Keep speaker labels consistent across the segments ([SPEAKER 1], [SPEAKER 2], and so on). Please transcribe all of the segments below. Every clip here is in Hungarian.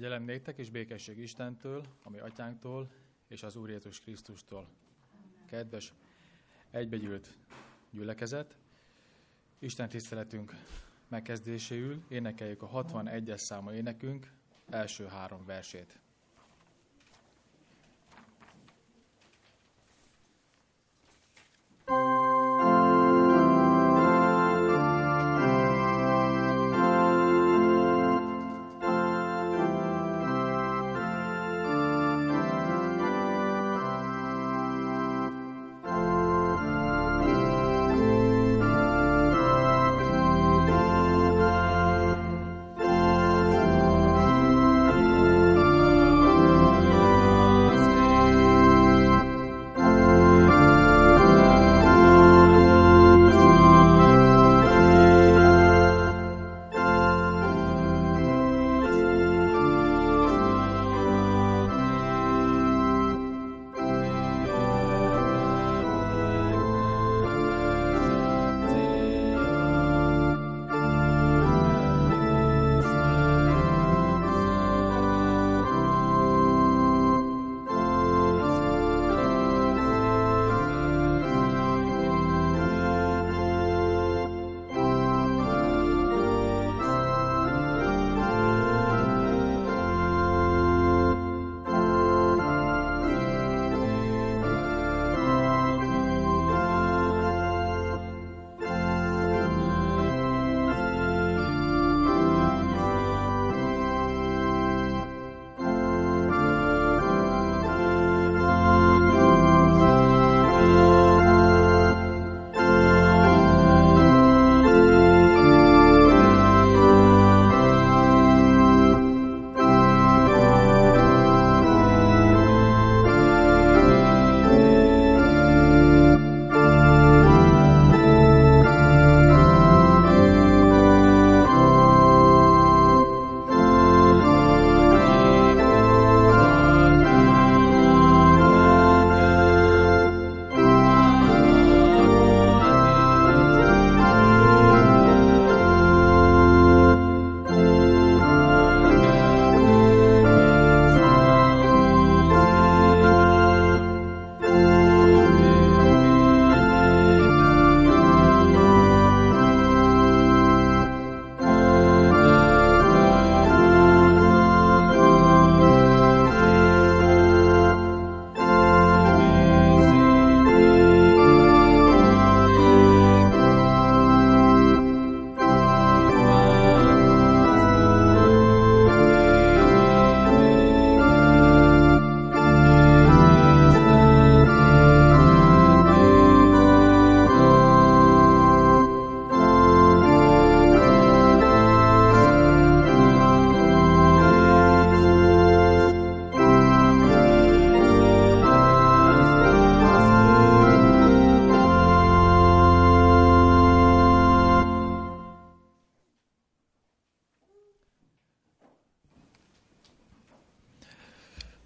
[SPEAKER 1] Kegyelem néktek és békesség Istentől, ami atyánktól, és az Úr Jézus Krisztustól. Kedves, egybegyűlt gyülekezet, Isten tiszteletünk megkezdéséül énekeljük a 61-es számú énekünk első három versét.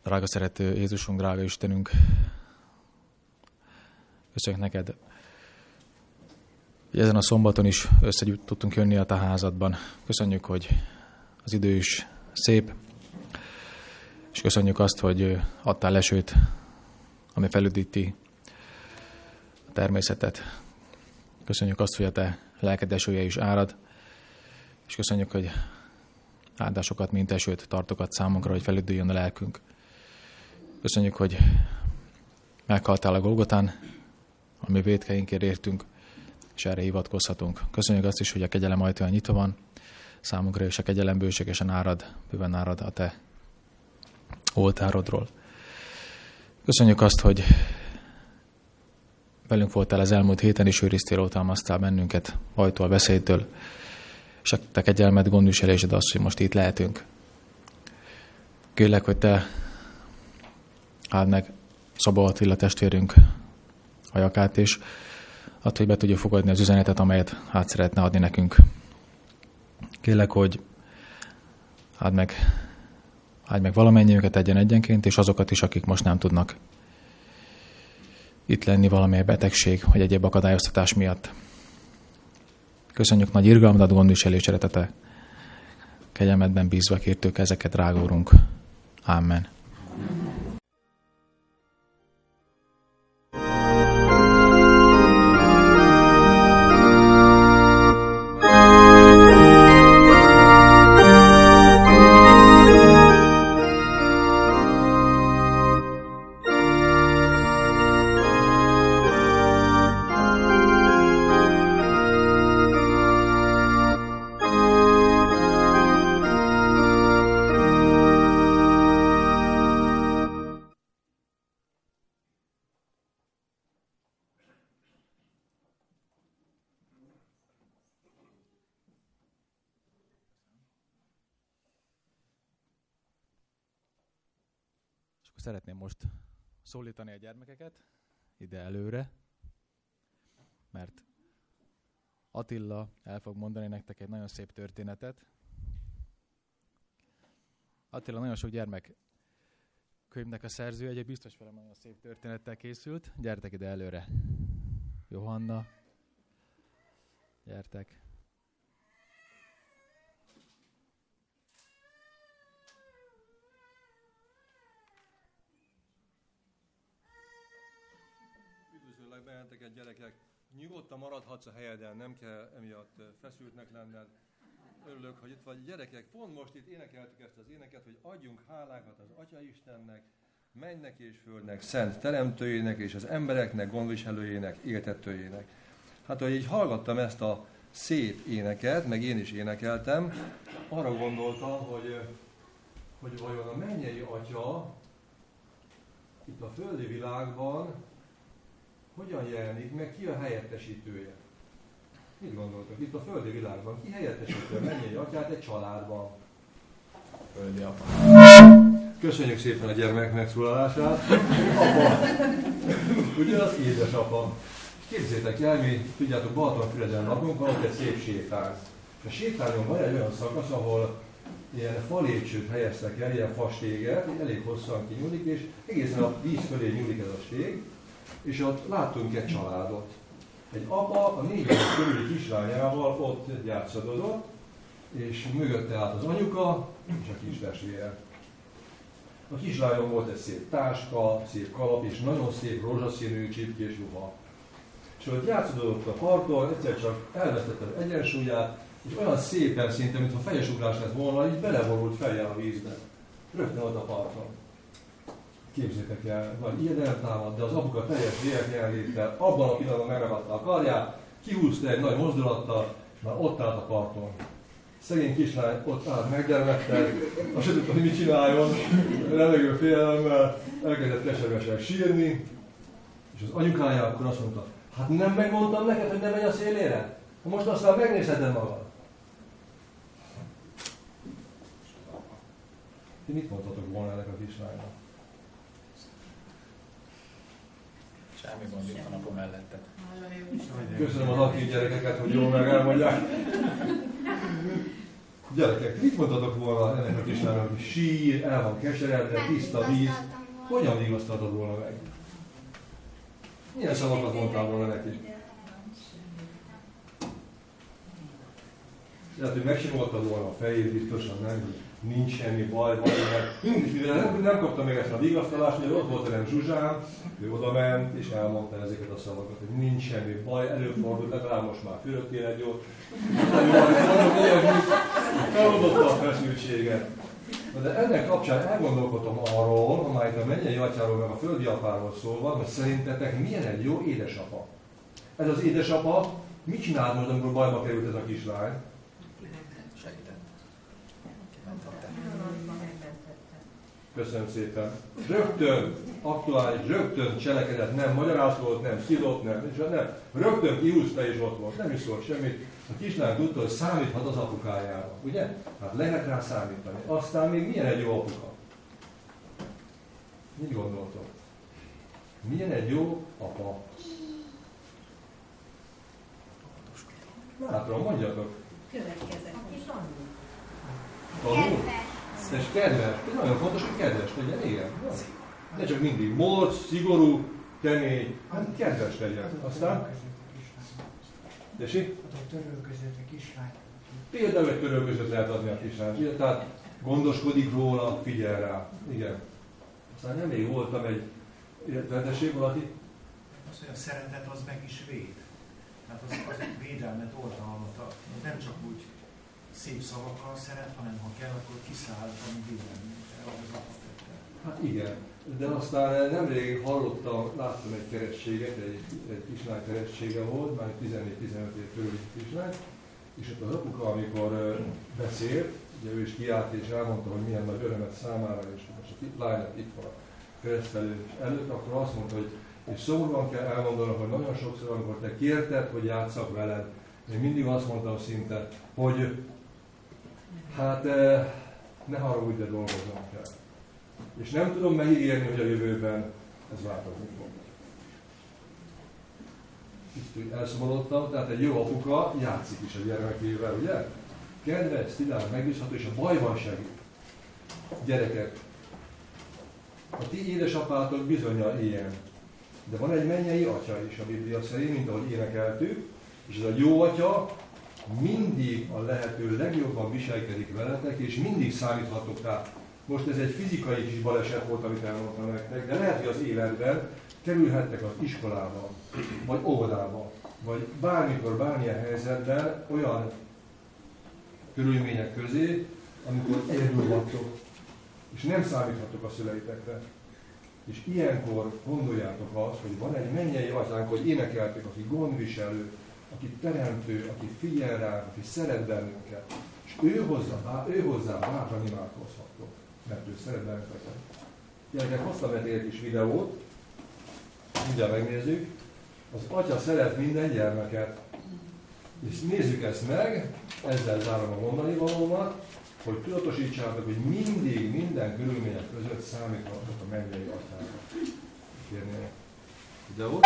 [SPEAKER 1] Drága szerető Jézusunk, drága Istenünk, köszönjük neked, hogy ezen a szombaton is össze tudtunk jönni a te házadban. Köszönjük, hogy az idő is szép, és köszönjük azt, hogy adtál lesőt, ami felüdíti a természetet. Köszönjük azt, hogy a te lelked esője is árad, és köszönjük, hogy áldásokat, mint esőt tartokat számunkra, hogy felüdüljön a lelkünk. Köszönjük, hogy meghaltál a Golgotán, ami védkeinkért értünk, és erre hivatkozhatunk. Köszönjük azt is, hogy a kegyelem ajtaja nyitva van, számunkra és a kegyelem bőségesen árad, bőven árad a te oltárodról. Köszönjük azt, hogy velünk voltál az elmúlt héten, és őriztél, oltalmaztál bennünket ajtól, beszédtől, és a te kegyelmet gondviselésed az, hogy most itt lehetünk. Kérlek, hogy te áld meg Szabó Attila testvérünk hajakát, és attól, hogy be tudja fogadni az üzenetet, amelyet át szeretne adni nekünk. Kérlek, hogy áld meg, áld meg valamennyiünket egyen egyenként, és azokat is, akik most nem tudnak itt lenni valamilyen betegség, vagy egyéb akadályoztatás miatt. Köszönjük nagy irgalmadat, gondviselés, szeretete. Kegyelmedben bízva kértük ezeket, drága Urunk. Amen. Szeretném most szólítani a gyermekeket ide előre, mert Attila el fog mondani nektek egy nagyon szép történetet. Attila nagyon sok gyermek könyvnek a szerző, egy biztos velem nagyon szép történettel készült. Gyertek ide előre. Johanna, gyertek.
[SPEAKER 2] benneteket, gyerekek. Nyugodtan maradhatsz a helyeden, nem kell emiatt feszültnek lenned. Örülök, hogy itt vagy. Gyerekek, pont most itt énekeltük ezt az éneket, hogy adjunk hálákat az Atya Istennek, mennek és földnek, szent teremtőjének és az embereknek, gondviselőjének, éltetőjének. Hát, hogy így hallgattam ezt a szép éneket, meg én is énekeltem, arra gondoltam, hogy, hogy vajon a mennyei Atya itt a földi világban hogyan jelenik meg, ki a helyettesítője? Mit gondoltok? Itt a földi világban ki helyettesítő a mennyei atyát egy családban?
[SPEAKER 1] Földi apa.
[SPEAKER 2] Köszönjük szépen a gyermek megszólalását. Apa. Ugye az édesapa. Képzétek el, mi, tudjátok, Balatonfüreden lakunk, van ott egy szép sétány. A sétányon van egy olyan szakasz, ahol ilyen falépcsőt helyeztek el, ilyen fastéget, elég hosszan kinyúlik, és egészen a víz fölé nyúlik ez a stég, és ott láttunk egy családot. Egy apa a négy éves körüli kislányával ott játszadozott, és mögötte állt az anyuka és a kis. A kislányon volt egy szép táska, szép kalap és nagyon szép rózsaszínű csipkés ruha. És ott játszódott a parton, egyszer csak elvesztette az egyensúlyát, és olyan szépen szinte, mintha fejesugrás lett volna, így beleborult fejjel a vízbe. Rögtön ott a parton képzétek el, nagy ijedelem támad, de az apuka teljes jelenléttel abban a pillanatban megragadta a karját, kihúzta egy nagy mozdulattal, már ott állt a parton. Szegény kislány ott állt meggyermettel, azt sem tudta, hogy mit csináljon, remegő félelemmel, elkezdett keservesen sírni, és az anyukája akkor azt mondta, hát nem megmondtam neked, hogy ne menj a szélére? Most aztán megnézheted magad. Ti mit mondhatok volna ennek a kislánynak?
[SPEAKER 1] Semmi gond, itt van apu mellette.
[SPEAKER 2] Köszönöm az aktív gyerekeket, hogy jól meg elmondják. Gyerekek, mit mondhatok volna ennek a kislánynak, hogy sír, el van keseredve, tiszta víz. Hogyan vigasztaltad volna meg? Milyen szavakat mondtál volna neki? Lehet, hogy megsimoltad volna a fejét, biztosan nem, nincs semmi baj, baj, mert mivel nem, nem kaptam meg ezt a vigasztalást, hogy ott volt velem Zsuzsán, ő oda ment, és elmondta ezeket a szavakat, hogy nincs semmi baj, előfordult, legalább most már fölöttél egy jót. Feloldotta a feszültséget. De ennek kapcsán elgondolkodtam arról, amelyet a mennyei atyáról meg a földi apáról szól van, hogy szerintetek milyen egy jó édesapa. Ez az édesapa mit csinált amikor bajba került ez a kislány? Köszönöm szépen. Rögtön aktuális, rögtön cselekedett, nem magyarázott, nem szidott, nem, nem. Rögtön kiúzta és ott volt, nem is szólt semmit. A kislány tudta, hogy számíthat az apukájára, ugye? Hát lehet rá számítani. Aztán még milyen egy jó apuka? Mit gondoltok? Milyen egy jó apa? Látom, mondjatok.
[SPEAKER 3] Következett.
[SPEAKER 2] Tanul? És kedves. Ez nagyon fontos, hogy kedves legyen, igen. Ne csak mindig morc, szigorú, kemény, hanem kedves legyen. Aztán?
[SPEAKER 4] Ott a törölközött a kislány.
[SPEAKER 2] Például egy törölközöt lehet adni a kislány. Tehát gondoskodik róla, figyel rá. Igen. Aztán nemrég voltam egy, illetve valaki?
[SPEAKER 3] Az, hogy a szeretet az meg is véd. Tehát az, az védelmet, oltalmat, nem csak úgy szép szavakkal szeret, hanem ha kell, akkor kiszáll a védelmet.
[SPEAKER 2] Hát igen, de aztán nemrég hallottam, láttam egy kerességet, egy, egy kislány keressége volt, már 14-15 év körüli kislány, és ott az apuka, amikor beszélt, ugye ő is kiállt és elmondta, hogy milyen nagy örömet számára, és most a lányok itt van a keresztelő előtt, akkor azt mondta, hogy és szomorúan kell elmondanom, hogy nagyon sokszor, amikor te kérted, hogy játszak veled, én mindig azt mondtam szinte, hogy hát ne haragudj, de dolgoznom kell. És nem tudom megígérni, hogy a jövőben ez változni fog. Kicsit elszomorodtam, tehát egy jó apuka játszik is a gyermekével, ugye? Kedves, szilárd, megbízható, és a bajban segít. Gyerekek, a ti édesapátok bizonyal ilyen. De van egy mennyei atya is a Biblia szerint, mint ahogy énekeltük, és ez a jó atya mindig a lehető legjobban viselkedik veletek, és mindig számíthatok rá. Most ez egy fizikai kis baleset volt, amit elmondtam nektek, de lehet, hogy az életben kerülhettek az iskolába, vagy óvodába, vagy bármikor, bármilyen helyzetben olyan körülmények közé, amikor egyedül vagytok, és nem számíthatok a szüleitekre. És ilyenkor gondoljátok azt, hogy van egy mennyei atyánk, hogy énekeltek, aki gondviselő, aki teremtő, aki figyel rá, aki szeret bennünket. És ő hozzá, ő hozzá bátran imádkozhatok, mert ő szeret bennünket. Gyerekek, hoztam egy kis videót, mindjárt megnézzük. Az atya szeret minden gyermeket. És nézzük ezt meg, ezzel zárom a mondani valómat, hogy tudatosítsátok, hogy mindig, minden körülmények között számíthatok a mennyei atyára. Kérnél videót.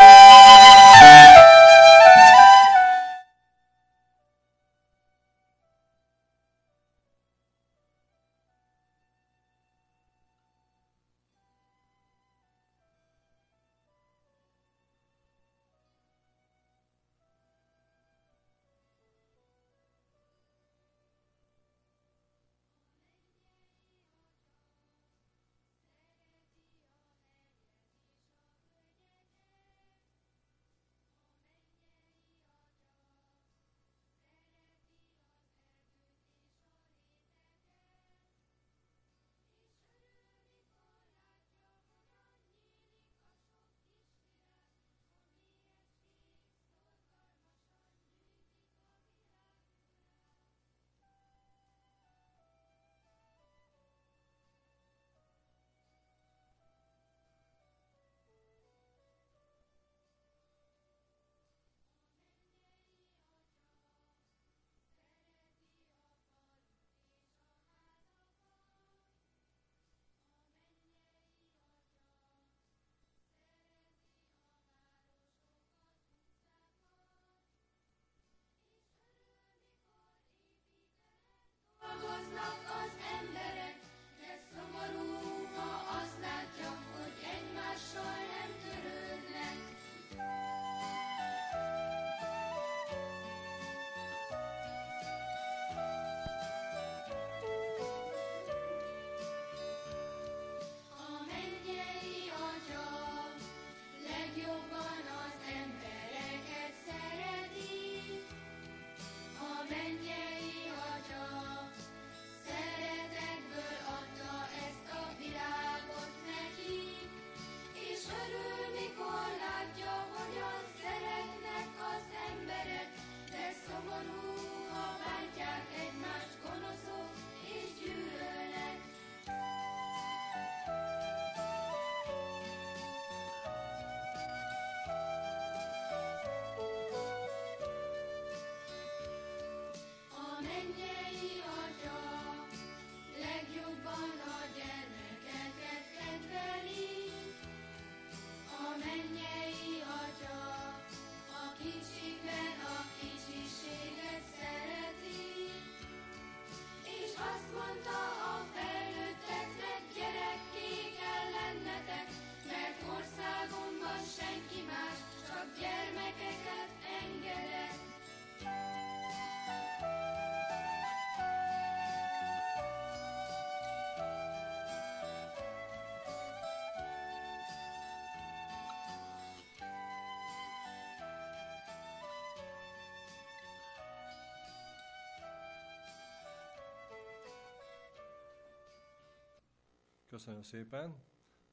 [SPEAKER 2] Köszönöm szépen.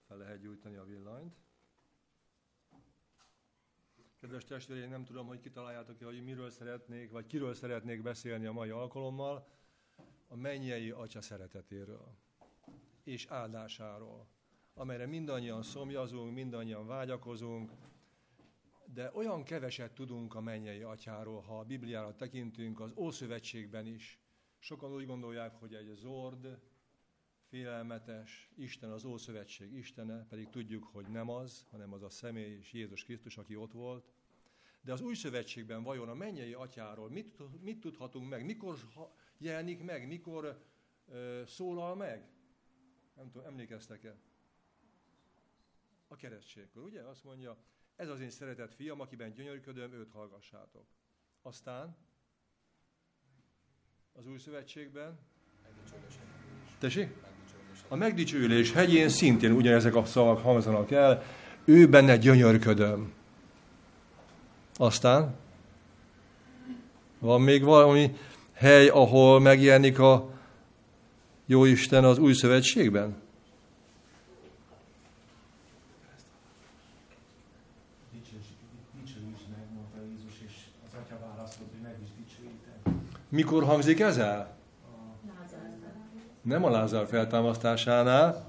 [SPEAKER 2] Fel lehet gyújtani a villanyt. Kedves testvéreim, nem tudom, hogy kitaláljátok-e, hogy miről szeretnék, vagy kiről szeretnék beszélni a mai alkalommal. A mennyei Atya szeretetéről és áldásáról, amelyre mindannyian szomjazunk, mindannyian vágyakozunk, de olyan keveset tudunk a mennyei atyáról, ha a Bibliára tekintünk, az Ószövetségben is. Sokan úgy gondolják, hogy egy zord, félelmetes, Isten az Ószövetség Istene, pedig tudjuk, hogy nem az, hanem az a személy és Jézus Krisztus, aki ott volt. De az új szövetségben vajon a mennyei atyáról mit, mit tudhatunk meg? Mikor jelenik meg? Mikor ö, szólal meg? Nem tudom, emlékeztek-e? A keresztségkor, ugye? Azt mondja, ez az én szeretett fiam, akiben gyönyörködöm, őt hallgassátok. Aztán az új szövetségben Tessék? A megdicsőülés hegyén szintén ugyanezek a szavak hangzanak el, ő benne gyönyörködöm. Aztán van még valami hely, ahol megjelenik a Jóisten az új szövetségben? Mikor hangzik ez el? Nem a Lázár feltámasztásánál,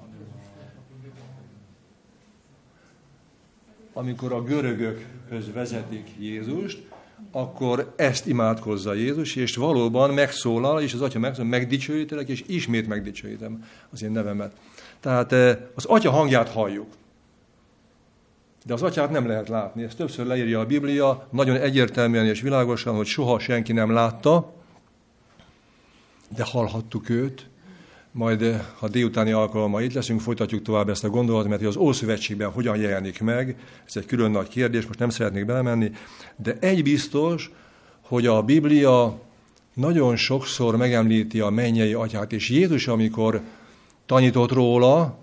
[SPEAKER 2] amikor a görögökhöz vezetik Jézust, akkor ezt imádkozza Jézus, és valóban megszólal, és az Atya megszólal, megdicsőítelek, és ismét megdicsőítem az én nevemet. Tehát eh, az Atya hangját halljuk. De az atyát nem lehet látni. Ezt többször leírja a Biblia, nagyon egyértelműen és világosan, hogy soha senki nem látta, de hallhattuk őt, majd eh, ha délutáni alkalommal itt leszünk, folytatjuk tovább ezt a gondolatot, mert az Ószövetségben hogyan jelenik meg, ez egy külön nagy kérdés, most nem szeretnék belemenni, de egy biztos, hogy a Biblia nagyon sokszor megemlíti a mennyei atyát, és Jézus, amikor tanított róla,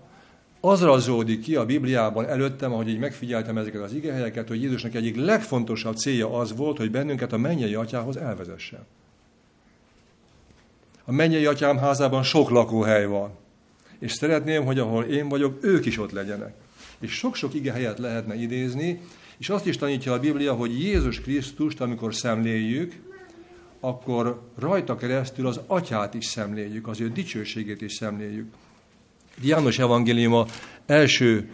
[SPEAKER 2] az razódik ki a Bibliában előttem, ahogy így megfigyeltem ezeket az igehelyeket, hogy Jézusnak egyik legfontosabb célja az volt, hogy bennünket a mennyei atyához elvezesse. A mennyei atyám házában sok lakóhely van. És szeretném, hogy ahol én vagyok, ők is ott legyenek. És sok-sok ige helyet lehetne idézni, és azt is tanítja a Biblia, hogy Jézus Krisztust, amikor szemléljük, akkor rajta keresztül az atyát is szemléljük, az ő dicsőségét is szemléljük. János evangéliuma első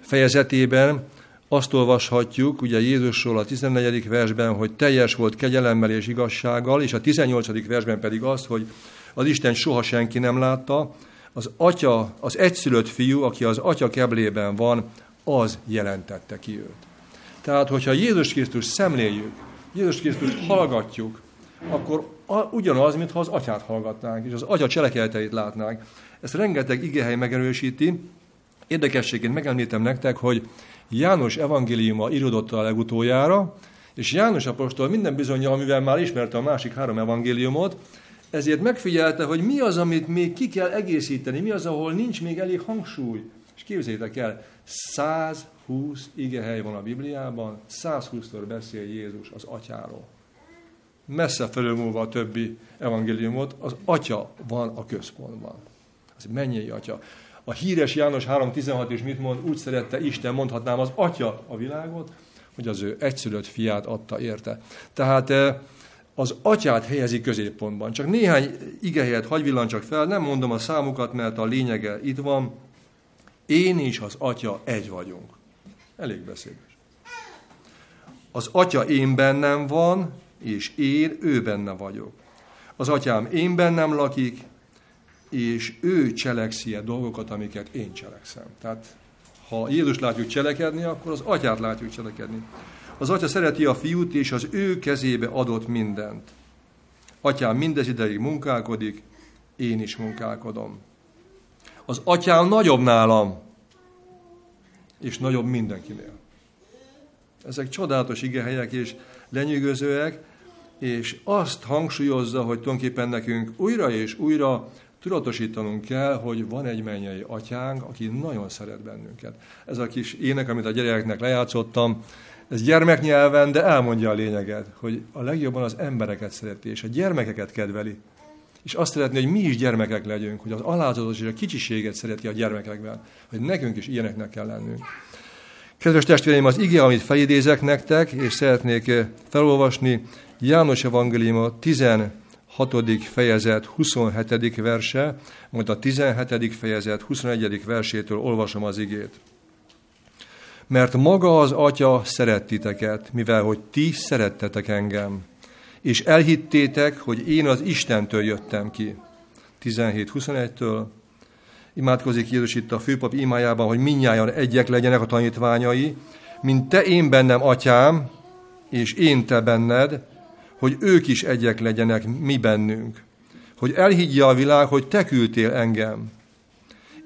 [SPEAKER 2] fejezetében azt olvashatjuk, ugye Jézusról a 14. versben, hogy teljes volt kegyelemmel és igazsággal, és a 18. versben pedig azt, hogy az Isten soha senki nem látta, az atya, az egyszülött fiú, aki az atya keblében van, az jelentette ki őt. Tehát, hogyha Jézus Krisztus szemléljük, Jézus Krisztust hallgatjuk, akkor ugyanaz, mintha az atyát hallgatnánk, és az atya cselekedeteit látnánk. Ezt rengeteg igehely megerősíti. Érdekességként megemlítem nektek, hogy János evangéliuma íródott a legutoljára, és János apostol minden bizonyal, mivel már ismerte a másik három evangéliumot, ezért megfigyelte, hogy mi az, amit még ki kell egészíteni, mi az, ahol nincs még elég hangsúly. És képzeljétek el, 120 igehely van a Bibliában, 120-szor beszél Jézus az atyáról. Messze felülmúlva a többi evangéliumot, az atya van a központban. Az mennyei atya. A híres János 3.16 is mit mond? Úgy szerette Isten, mondhatnám az atya a világot, hogy az ő egyszülött fiát adta érte. Tehát eh, az atyát helyezi középpontban. Csak néhány igehelyet hagy csak fel, nem mondom a számukat, mert a lényege itt van. Én és az atya egy vagyunk. Elég beszédes. Az atya én bennem van, és én ő benne vagyok. Az atyám én bennem lakik, és ő cselekszi a dolgokat, amiket én cselekszem. Tehát ha Jézus látjuk cselekedni, akkor az atyát látjuk cselekedni. Az atya szereti a fiút, és az ő kezébe adott mindent. Atyám mindez ideig munkálkodik, én is munkálkodom. Az atyám nagyobb nálam, és nagyobb mindenkinél. Ezek csodálatos igehelyek és lenyűgözőek, és azt hangsúlyozza, hogy tulajdonképpen nekünk újra és újra tudatosítanunk kell, hogy van egy mennyei atyánk, aki nagyon szeret bennünket. Ez a kis ének, amit a gyerekeknek lejátszottam, ez gyermeknyelven, de elmondja a lényeget, hogy a legjobban az embereket szereti, és a gyermekeket kedveli. És azt szeretné, hogy mi is gyermekek legyünk, hogy az alázatos és a kicsiséget szereti a gyermekekben, hogy nekünk is ilyeneknek kell lennünk. Kedves testvéreim, az ige, amit felidézek nektek, és szeretnék felolvasni János Evangéliuma 10. 6. fejezet 27. verse, majd a 17. fejezet 21. versétől olvasom az igét. Mert maga az Atya szeret titeket, mivel hogy ti szerettetek engem, és elhittétek, hogy én az Istentől jöttem ki. 17.21-től imádkozik Jézus itt a főpap imájában, hogy minnyáján egyek legyenek a tanítványai, mint te én bennem, atyám, és én te benned, hogy ők is egyek legyenek mi bennünk. Hogy elhiggye a világ, hogy te küldtél engem.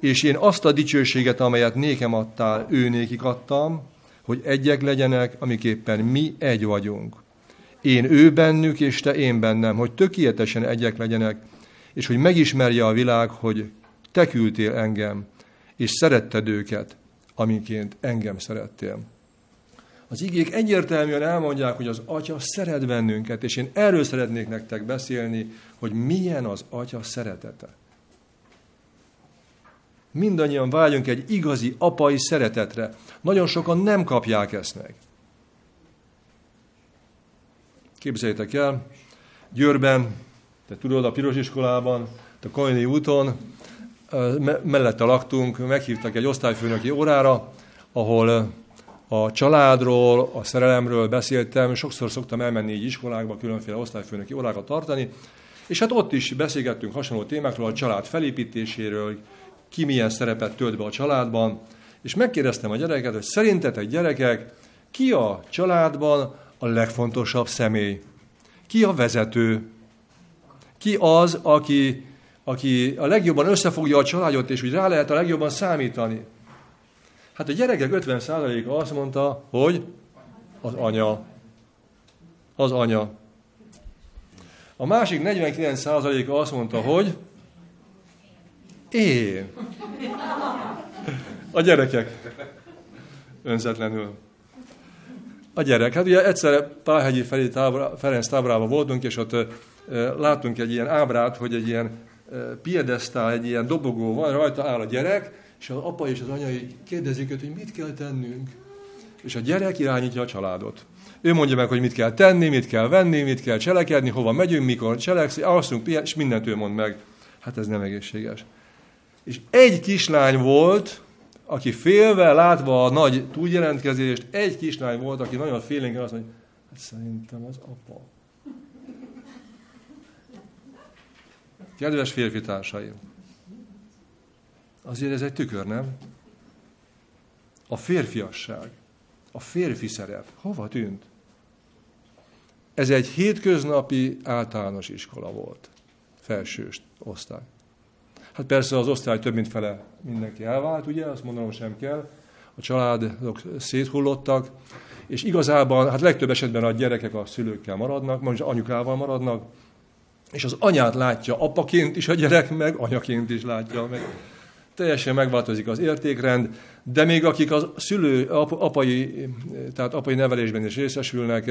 [SPEAKER 2] És én azt a dicsőséget, amelyet nékem adtál, ő nékik adtam, hogy egyek legyenek, amiképpen mi egy vagyunk. Én ő bennük, és te én bennem, hogy tökéletesen egyek legyenek, és hogy megismerje a világ, hogy te küldtél engem, és szeretted őket, amiként engem szerettél. Az igék egyértelműen elmondják, hogy az Atya szeret bennünket, és én erről szeretnék nektek beszélni, hogy milyen az Atya szeretete. Mindannyian vágyunk egy igazi apai szeretetre. Nagyon sokan nem kapják ezt meg. Képzeljétek el, Győrben, te tudod, a piros iskolában, a Kajni úton, mellette laktunk, meghívtak egy osztályfőnöki órára, ahol a családról, a szerelemről beszéltem, sokszor szoktam elmenni így iskolákba, különféle osztályfőnöki órákat tartani, és hát ott is beszélgettünk hasonló témákról, a család felépítéséről, ki milyen szerepet tölt be a családban, és megkérdeztem a gyerekeket, hogy szerintetek gyerekek, ki a családban a legfontosabb személy? Ki a vezető? Ki az, aki aki a legjobban összefogja a családot, és úgy rá lehet a legjobban számítani. Hát a gyerekek 50%-a azt mondta, hogy az anya. Az anya. A másik 49%-a azt mondta, hogy én. A gyerekek. Önzetlenül. A gyerek. Hát ugye egyszer Pálhegyi Ferenc táborában voltunk, és ott láttunk egy ilyen ábrát, hogy egy ilyen piedesztál, egy ilyen dobogó van, rajta áll a gyerek, és az apa és az anyai kérdezik őt, hogy mit kell tennünk. És a gyerek irányítja a családot. Ő mondja meg, hogy mit kell tenni, mit kell venni, mit kell cselekedni, hova megyünk, mikor cselekszik, alszunk, és mindent ő mond meg. Hát ez nem egészséges. És egy kislány volt, aki félve, látva a nagy túljelentkezést, egy kislány volt, aki nagyon félénken azt mondja, hát szerintem az apa. Kedves férfi társaim, azért ez egy tükör, nem? A férfiasság, a férfi szerep, hova tűnt? Ez egy hétköznapi általános iskola volt, felsős osztály. Hát persze az osztály több mint fele mindenki elvált, ugye, azt mondanom sem kell, a családok széthullottak, és igazában, hát legtöbb esetben a gyerekek a szülőkkel maradnak, most anyukával maradnak, és az anyát látja apaként is a gyerek, meg anyaként is látja meg. Teljesen megváltozik az értékrend, de még akik a szülő, apai, tehát apai nevelésben is részesülnek,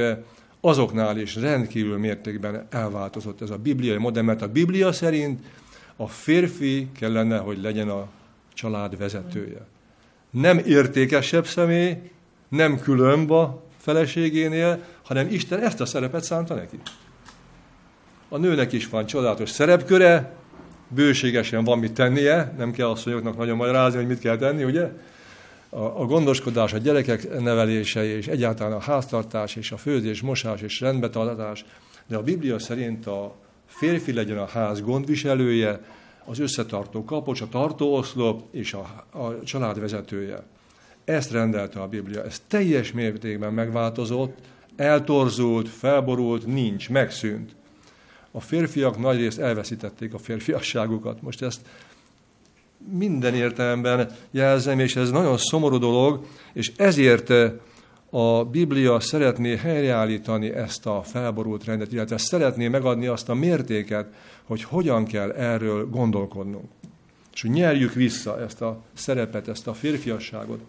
[SPEAKER 2] azoknál is rendkívül mértékben elváltozott ez a bibliai modell, mert a Biblia szerint a férfi kellene, hogy legyen a család vezetője. Nem értékesebb személy, nem különb a feleségénél, hanem Isten ezt a szerepet szánta neki. A nőnek is van csodálatos szerepköre, bőségesen van mit tennie, nem kell asszonyoknak nagyon magyarázni, hogy mit kell tenni, ugye? A, a gondoskodás, a gyerekek nevelése, és egyáltalán a háztartás, és a főzés, mosás és rendbetartás, de a Biblia szerint a férfi legyen a ház gondviselője, az összetartó kapocs, a tartóoszlop és a, a család vezetője. Ezt rendelte a Biblia. Ez teljes mértékben megváltozott, eltorzult, felborult, nincs, megszűnt a férfiak nagyrészt elveszítették a férfiasságukat. Most ezt minden értelemben jelzem, és ez nagyon szomorú dolog, és ezért eh, a Biblia szeretné helyreállítani ezt a felborult rendet, illetve szeretné megadni azt a mértéket, hogy hogyan kell erről gondolkodnunk. És hogy nyerjük vissza ezt a szerepet, ezt a férfiasságot.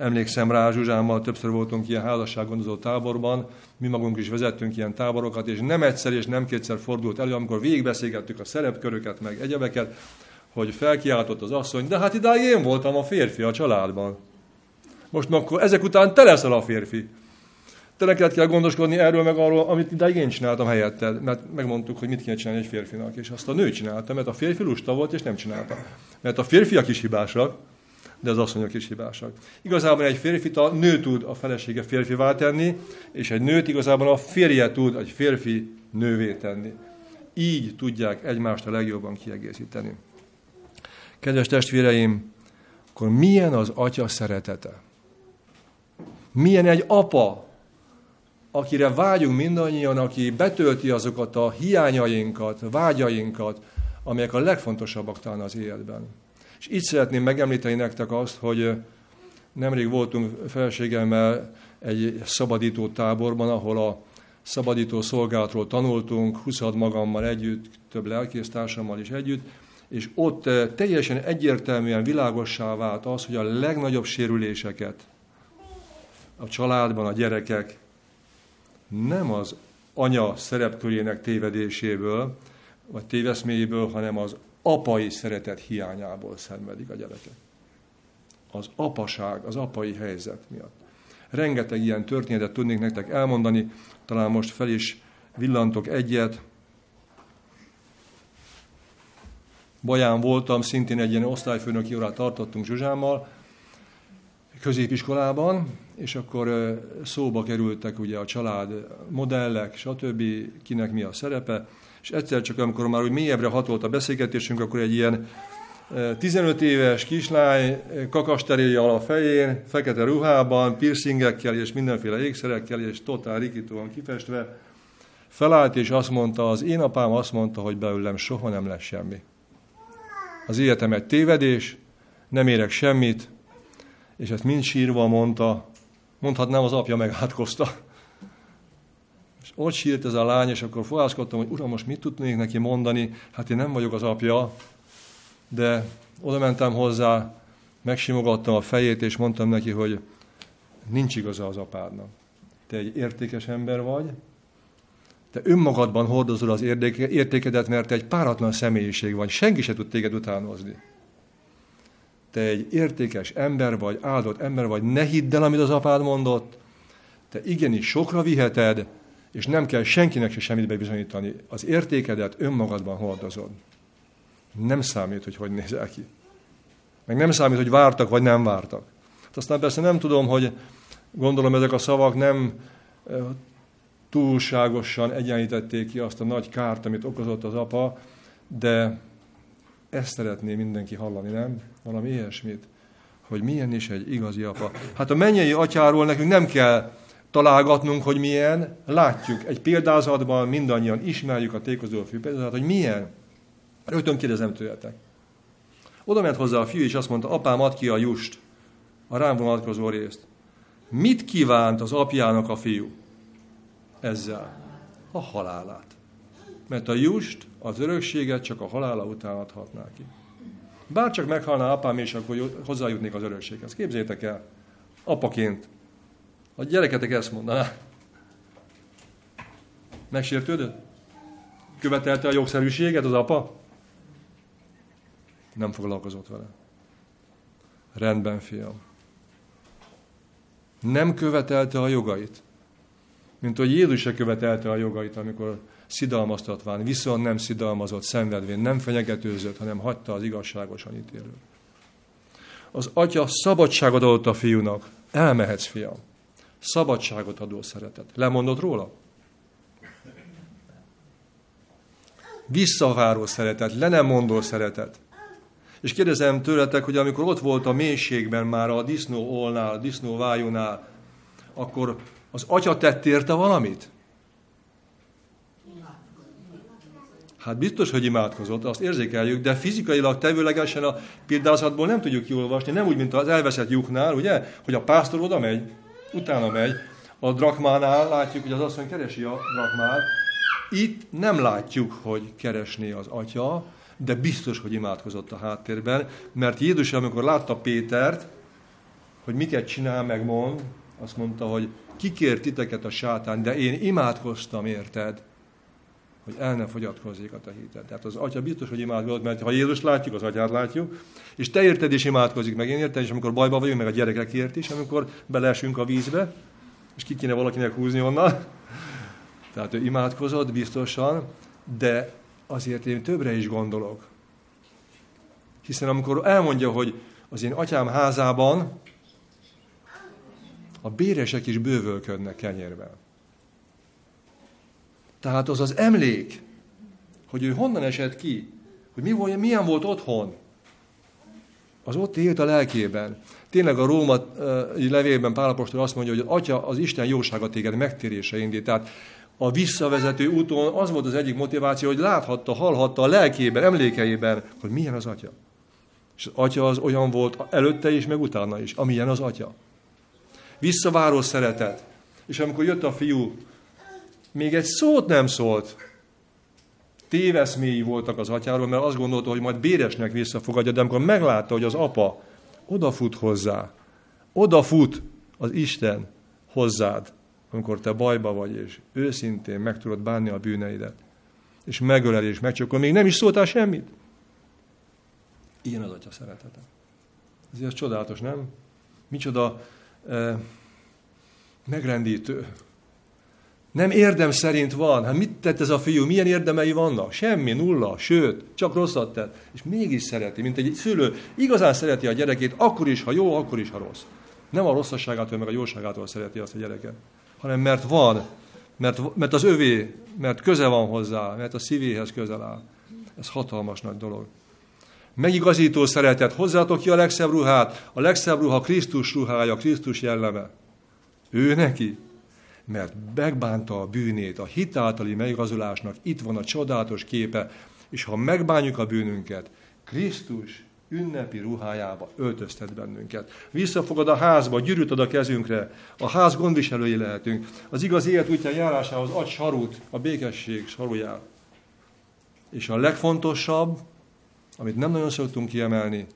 [SPEAKER 2] Emlékszem rá, Zsuzsámmal többször voltunk ilyen házassággondozó táborban, mi magunk is vezettünk ilyen táborokat, és nem egyszer és nem kétszer fordult elő, amikor végigbeszélgettük a szerepköröket, meg egyebeket, hogy felkiáltott az asszony, de hát idáig én voltam a férfi a családban. Most akkor ezek után te leszel a férfi. Te neked kell gondoskodni erről meg arról, amit idáig én csináltam helyetted, mert megmondtuk, hogy mit kéne csinálni egy férfinak, és azt a nő csinálta, mert a férfi lusta volt, és nem csinálta. Mert a férfiak is hibásak, de az asszonyok is hibásak. Igazából egy férfit a nő tud a felesége férfivá tenni, és egy nőt igazából a férje tud egy férfi nővé tenni. Így tudják egymást a legjobban kiegészíteni. Kedves testvéreim, akkor milyen az atya szeretete? Milyen egy apa, akire vágyunk mindannyian, aki betölti azokat a hiányainkat, vágyainkat, amelyek a legfontosabbak talán az életben. És így szeretném megemlíteni nektek azt, hogy nemrég voltunk felségemmel egy szabadító táborban, ahol a szabadító szolgálatról tanultunk, 20 magammal együtt, több lelkésztársammal is együtt, és ott teljesen egyértelműen világossá vált az, hogy a legnagyobb sérüléseket a családban a gyerekek nem az anya szerepkörének tévedéséből, vagy téveszméjéből, hanem az apai szeretet hiányából szenvedik a gyerekek. Az apaság, az apai helyzet miatt. Rengeteg ilyen történetet tudnék nektek elmondani, talán most fel is villantok egyet. Baján voltam, szintén egy ilyen osztályfőnöki órát tartottunk Zsuzsámmal, középiskolában, és akkor szóba kerültek ugye a család modellek, stb., kinek mi a szerepe, és egyszer csak, amikor már úgy mélyebbre hatolt a beszélgetésünk, akkor egy ilyen 15 éves kislány kakasteréjjal a fején, fekete ruhában, piercingekkel és mindenféle ékszerekkel, és totál rikítóan kifestve, felállt és azt mondta, az én apám azt mondta, hogy belőlem soha nem lesz semmi. Az életem egy tévedés, nem érek semmit, és ezt mind sírva mondta, mondhatnám, az apja megátkozta. Ott sírt ez a lány, és akkor fohászkodtam, hogy uram, most mit tudnék neki mondani? Hát én nem vagyok az apja, de oda mentem hozzá, megsimogattam a fejét, és mondtam neki, hogy nincs igaza az apádnak. Te egy értékes ember vagy, te önmagadban hordozol az értékedet, mert te egy páratlan személyiség vagy, senki se tud téged utánozni te egy értékes ember vagy, áldott ember vagy, ne hidd el, amit az apád mondott, te igenis sokra viheted, és nem kell senkinek se semmit bebizonyítani. Az értékedet önmagadban hordozod. Nem számít, hogy hogy nézel ki. Meg nem számít, hogy vártak, vagy nem vártak. Hát aztán persze nem tudom, hogy gondolom ezek a szavak nem túlságosan egyenlítették ki azt a nagy kárt, amit okozott az apa, de ezt szeretné mindenki hallani, nem? Valami ilyesmit. Hogy milyen is egy igazi apa. Hát a mennyei atyáról nekünk nem kell találgatnunk, hogy milyen. Látjuk egy példázatban, mindannyian ismerjük a tékozó fű példázat, hogy milyen. Rögtön kérdezem tőletek. Oda ment hozzá a fiú, és azt mondta, apám, add ki a just, a rám vonatkozó részt. Mit kívánt az apjának a fiú? Ezzel. A halálát mert a just, az örökséget csak a halála után adhatná ki. Bár csak meghalná apám, és akkor hozzájutnék az örökséghez. Képzétek el, apaként, a gyereketek ezt mondaná. Megsértődött? Követelte a jogszerűséget az apa? Nem foglalkozott vele. Rendben, fiam. Nem követelte a jogait. Mint hogy Jézus se követelte a jogait, amikor szidalmaztatván, viszont nem szidalmazott, szenvedvén, nem fenyegetőzött, hanem hagyta az igazságosan ítélő. Az atya szabadságot adott a fiúnak. Elmehetsz, fiam. Szabadságot adó szeretet. Lemondott róla? Visszaváró szeretet, le nem mondó szeretet. És kérdezem tőletek, hogy amikor ott volt a mélységben már a disznó olnál, a disznó vájúnál, akkor az atya tett érte valamit? Hát biztos, hogy imádkozott, azt érzékeljük, de fizikailag tevőlegesen a példázatból nem tudjuk kiolvasni, nem úgy, mint az elveszett lyuknál, ugye, hogy a pásztor oda megy, utána megy. A drakmánál látjuk, hogy az asszony keresi a drakmát. Itt nem látjuk, hogy keresné az atya, de biztos, hogy imádkozott a háttérben, mert Jézus, amikor látta Pétert, hogy miket csinál, meg mond, azt mondta, hogy kikért titeket a sátán, de én imádkoztam, érted? Hogy el ne fogyatkozzék a te hited. Tehát az atya biztos, hogy imádkozott, mert ha Jézus látjuk, az atyát látjuk, és te érted is imádkozik, meg én érted, és amikor bajba vagyunk, meg a gyerekekért is, amikor belesünk a vízbe, és ki kéne valakinek húzni onnan. Tehát ő imádkozott biztosan, de azért én többre is gondolok. Hiszen amikor elmondja, hogy az én atyám házában a béresek is bővölködnek kenyérben. Tehát az az emlék, hogy ő honnan esett ki, hogy mi volt, milyen volt otthon, az ott élt a lelkében. Tényleg a Róma uh, levélben Pálapostól azt mondja, hogy az Atya az Isten jósága téged megtérése indít. Tehát a visszavezető úton az volt az egyik motiváció, hogy láthatta, hallhatta a lelkében, emlékeiben, hogy milyen az Atya. És az Atya az olyan volt előtte is, meg utána is, amilyen az Atya. Visszaváró szeretet. És amikor jött a fiú, még egy szót nem szólt. Téveszméi voltak az atyáról, mert azt gondolta, hogy majd béresnek visszafogadja, de amikor meglátta, hogy az apa odafut hozzá, odafut az Isten hozzád, amikor te bajba vagy, és őszintén meg tudod bánni a bűneidet, és megölel és megcsokol, még nem is szóltál semmit. Ilyen az atya szeretete. Ez csodálatos, nem? Micsoda eh, megrendítő, nem érdem szerint van. Hát mit tett ez a fiú? Milyen érdemei vannak? Semmi, nulla, sőt, csak rosszat tett. És mégis szereti, mint egy szülő. Igazán szereti a gyerekét, akkor is, ha jó, akkor is, ha rossz. Nem a rosszasságától, meg a jóságától szereti azt a gyereket, hanem mert van, mert, mert az övé, mert köze van hozzá, mert a szívéhez közel áll. Ez hatalmas nagy dolog. Megigazító szeretet, hozzátok ki a legszebb ruhát, a legszebb ruha Krisztus ruhája, Krisztus jelleme. Ő neki mert megbánta a bűnét, a hitáltali megigazolásnak itt van a csodálatos képe, és ha megbánjuk a bűnünket, Krisztus ünnepi ruhájába öltöztet bennünket. Visszafogad a házba, gyűrűt ad a kezünkre, a ház gondviselői lehetünk. Az igaz élet útján járásához ad sarut, a békesség saruját. És a legfontosabb, amit nem nagyon szoktunk kiemelni,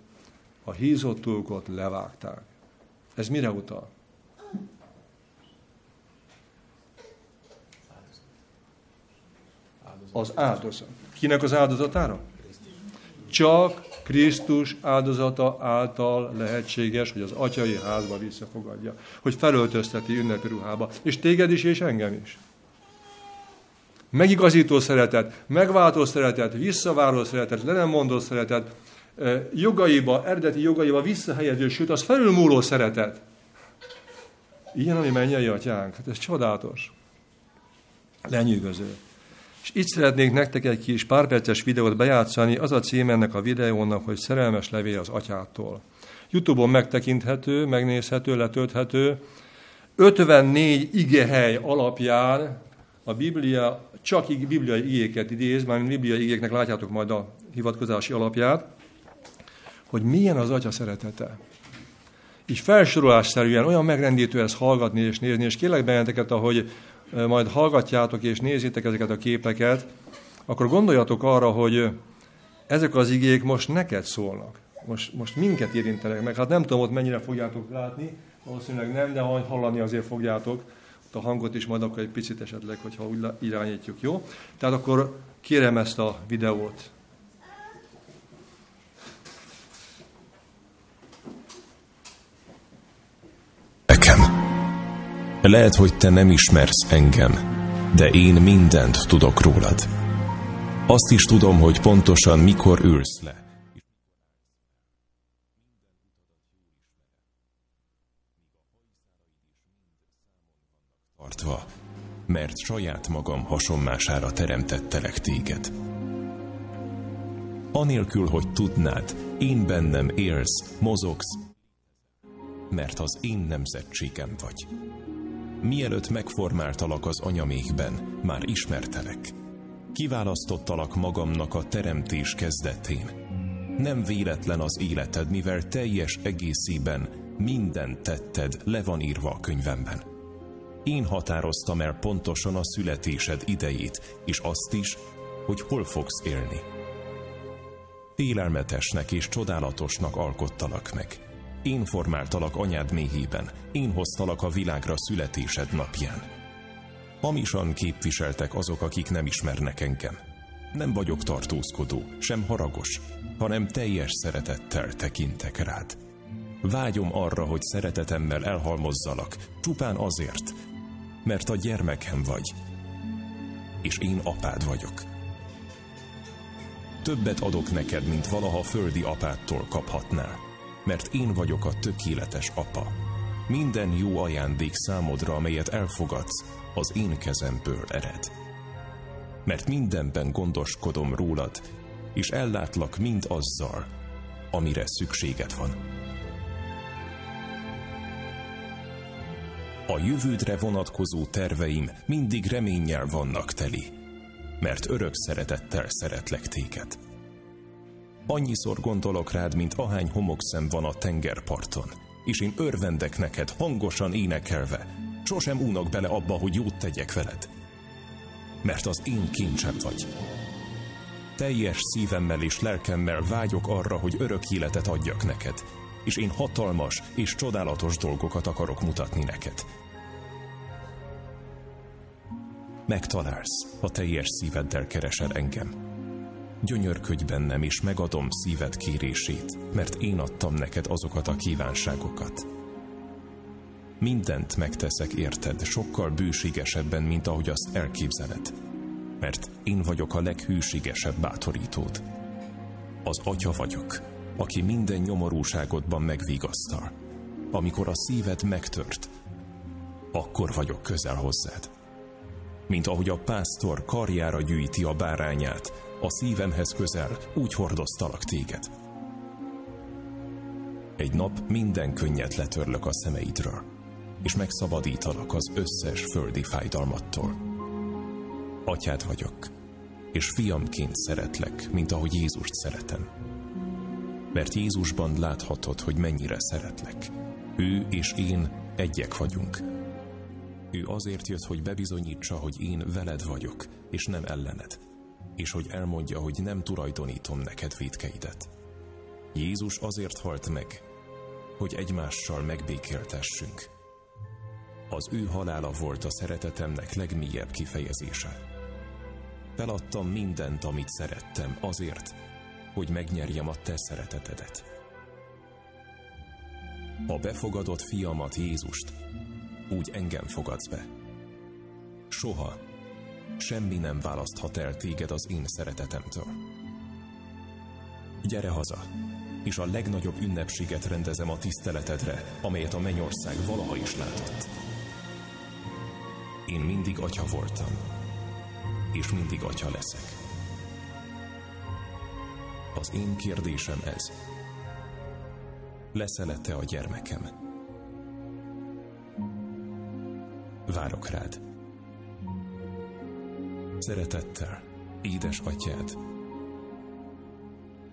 [SPEAKER 2] a hízott tulkot levágták. Ez mire utal? Az áldozat. Kinek az áldozatára? Csak Krisztus áldozata által lehetséges, hogy az atyai házba visszafogadja, hogy felöltözteti ünnepi ruhába, és téged is, és engem is. Megigazító szeretet, megváltó szeretet, visszaváró szeretet, le nem mondó szeretet, jogaiba, eredeti jogaiba visszahelyező, sőt, az felülmúló szeretet. Ilyen, ami mennyei atyánk. Hát ez csodálatos. Lenyűgöző. És itt szeretnék nektek egy kis pár perces videót bejátszani, az a cím ennek a videónak, hogy szerelmes levél az atyától. Youtube-on megtekinthető, megnézhető, letölthető. 54 igehely alapján a Biblia csak bibliai igéket idéz, már bibliai igéknek látjátok majd a hivatkozási alapját, hogy milyen az atya szeretete. Így felsorolásszerűen olyan megrendítő ezt hallgatni és nézni, és kérlek benneteket, ahogy majd hallgatjátok és nézzétek ezeket a képeket, akkor gondoljatok arra, hogy ezek az igék most neked szólnak. Most, most minket érintenek meg. Hát nem tudom, ott mennyire fogjátok látni, valószínűleg nem, de majd hallani azért fogjátok. A hangot is majd akkor egy picit esetleg, hogyha úgy irányítjuk, jó? Tehát akkor kérem ezt a videót.
[SPEAKER 4] Lehet, hogy te nem ismersz engem, de én mindent tudok rólad. Azt is tudom, hogy pontosan mikor ülsz le. Tartva, mert saját magam hasonmására teremtettelek téged. Anélkül, hogy tudnád, én bennem élsz, mozogsz, mert az én nemzetségem vagy. Mielőtt megformáltalak az anyamékben, már ismertelek. Kiválasztottalak magamnak a teremtés kezdetén. Nem véletlen az életed, mivel teljes egészében minden tetted le van írva a könyvemben. Én határoztam el pontosan a születésed idejét, és azt is, hogy hol fogsz élni. Félelmetesnek és csodálatosnak alkottalak meg Én formáltalak anyád méhében, én hoztalak a világra születésed napján. Hamisan képviseltek azok, akik nem ismernek engem. Nem vagyok tartózkodó, sem haragos, hanem teljes szeretettel tekintek rád. Vágyom arra, hogy szeretetemmel elhalmozzalak, csupán azért, mert a gyermekem vagy, és én apád vagyok. Többet adok neked, mint valaha földi apától kaphatnál, mert én vagyok a tökéletes apa. Minden jó ajándék számodra, amelyet elfogadsz, az én kezemből ered. Mert mindenben gondoskodom rólad, és ellátlak mind azzal, amire szükséged van. A jövődre vonatkozó terveim mindig reménnyel vannak teli, mert örök szeretettel szeretlek téged. Annyiszor gondolok rád, mint ahány homokszem van a tengerparton, és én örvendek neked hangosan énekelve, sosem únok bele abba, hogy jót tegyek veled. Mert az én kincsem vagy. Teljes szívemmel és lelkemmel vágyok arra, hogy örök életet adjak neked, és én hatalmas és csodálatos dolgokat akarok mutatni neked. Megtalálsz, ha teljes szíveddel keresel engem. Gyönyörködj bennem, és megadom szíved kérését, mert én adtam neked azokat a kívánságokat. Mindent megteszek érted, sokkal bőségesebben, mint ahogy azt elképzeled. Mert én vagyok a leghűségesebb bátorítód. Az atya vagyok, aki minden nyomorúságodban megvigasztal. Amikor a szíved megtört, akkor vagyok közel hozzád. Mint ahogy a pásztor karjára gyűjti a bárányát, a szívemhez közel úgy hordoztalak téged. Egy nap minden könnyet letörlök a szemeidről, és megszabadítalak az összes földi fájdalmattól. Atyád vagyok, és fiamként szeretlek, mint ahogy Jézust szeretem mert Jézusban láthatod, hogy mennyire szeretlek. Ő és én egyek vagyunk. Ő azért jött, hogy bebizonyítsa, hogy én veled vagyok, és nem ellened, és hogy elmondja, hogy nem tulajdonítom neked védkeidet. Jézus azért halt meg, hogy egymással megbékéltessünk. Az ő halála volt a szeretetemnek legmélyebb kifejezése. Feladtam mindent, amit szerettem, azért, hogy megnyerjem a te szeretetedet. Ha befogadott fiamat Jézust, úgy engem fogadsz be. Soha, semmi nem választhat el téged az én szeretetemtől. Gyere haza, és a legnagyobb ünnepséget rendezem a tiszteletedre, amelyet a mennyország valaha is látott. Én mindig atya voltam, és mindig atya leszek. Az én kérdésem ez. Leszel te a gyermekem? Várok rád. Szeretettel, édes atyád,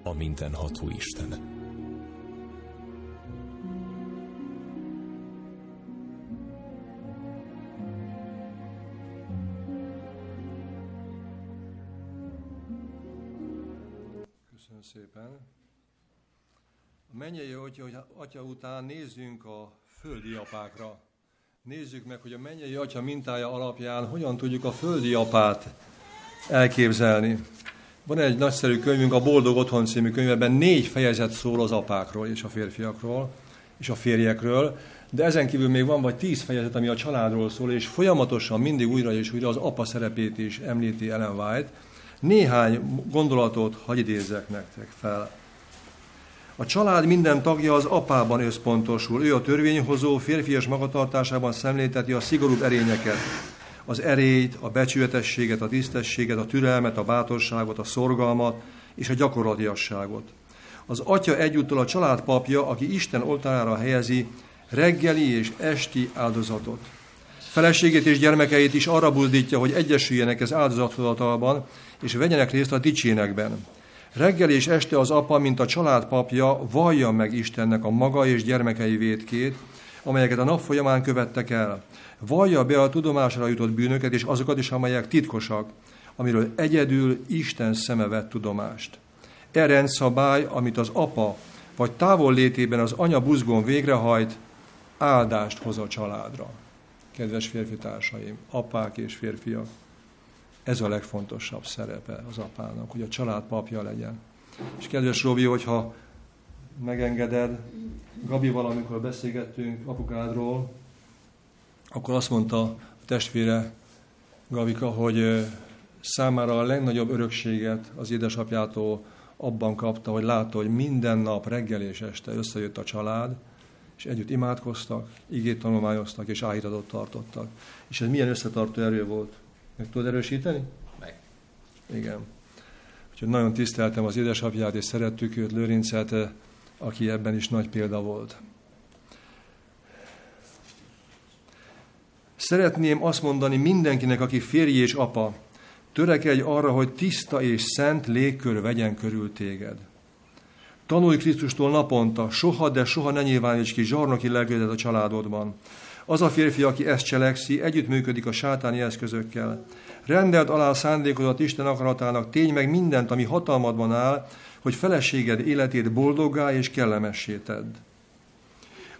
[SPEAKER 4] a mindenható Isten.
[SPEAKER 2] szépen. A mennyei atya, atya után nézzünk a földi apákra. Nézzük meg, hogy a mennyei atya mintája alapján hogyan tudjuk a földi apát elképzelni. Van egy nagyszerű könyvünk, a Boldog Otthon című könyvben négy fejezet szól az apákról és a férfiakról, és a férjekről, de ezen kívül még van vagy tíz fejezet, ami a családról szól, és folyamatosan mindig újra és újra az apa szerepét is említi Ellen White, néhány gondolatot hagy idézzek nektek fel. A család minden tagja az apában összpontosul. Ő a törvényhozó férfias magatartásában szemlélteti a szigorúbb erényeket. Az erélyt, a becsületességet, a tisztességet, a türelmet, a bátorságot, a szorgalmat és a gyakorlatiasságot. Az atya egyúttal a család papja, aki Isten oltárára helyezi reggeli és esti áldozatot. Feleségét és gyermekeit is arra buzdítja, hogy egyesüljenek ez áldozathozatalban, és vegyenek részt a dicsénekben. Reggel és este az apa, mint a család papja, vallja meg Istennek a maga és gyermekei vétkét, amelyeket a nap folyamán követtek el. Vallja be a tudomásra jutott bűnöket, és azokat is, amelyek titkosak, amiről egyedül Isten szeme vett tudomást. E rendszabály, amit az apa vagy távol létében az anya buzgón végrehajt, áldást hoz a családra. Kedves férfi társaim, apák és férfiak, ez a legfontosabb szerepe az apának, hogy a család papja legyen. És kedves Robi, hogyha megengeded, Gabi valamikor beszélgettünk apukádról, akkor azt mondta a testvére Gavika, hogy számára a legnagyobb örökséget az édesapjától abban kapta, hogy látta, hogy minden nap reggel és este összejött a család, és együtt imádkoztak, igét tanulmányoztak, és áhítatot tartottak. És ez milyen összetartó erő volt? Meg tudod erősíteni?
[SPEAKER 1] Meg.
[SPEAKER 2] Igen. Úgyhogy nagyon tiszteltem az édesapját, és szerettük őt, Lőrincet, aki ebben is nagy példa volt. Szeretném azt mondani mindenkinek, aki férj és apa, törekedj arra, hogy tiszta és szent légkör vegyen körül téged. Tanulj Krisztustól naponta, soha, de soha ne nyilváníts ki zsarnoki lelkődet a családodban. Az a férfi, aki ezt cselekszi, együttműködik a sátáni eszközökkel. Rendeld alá szándékodat Isten akaratának, tény meg mindent, ami hatalmadban áll, hogy feleséged életét boldoggá és kellemessé tedd.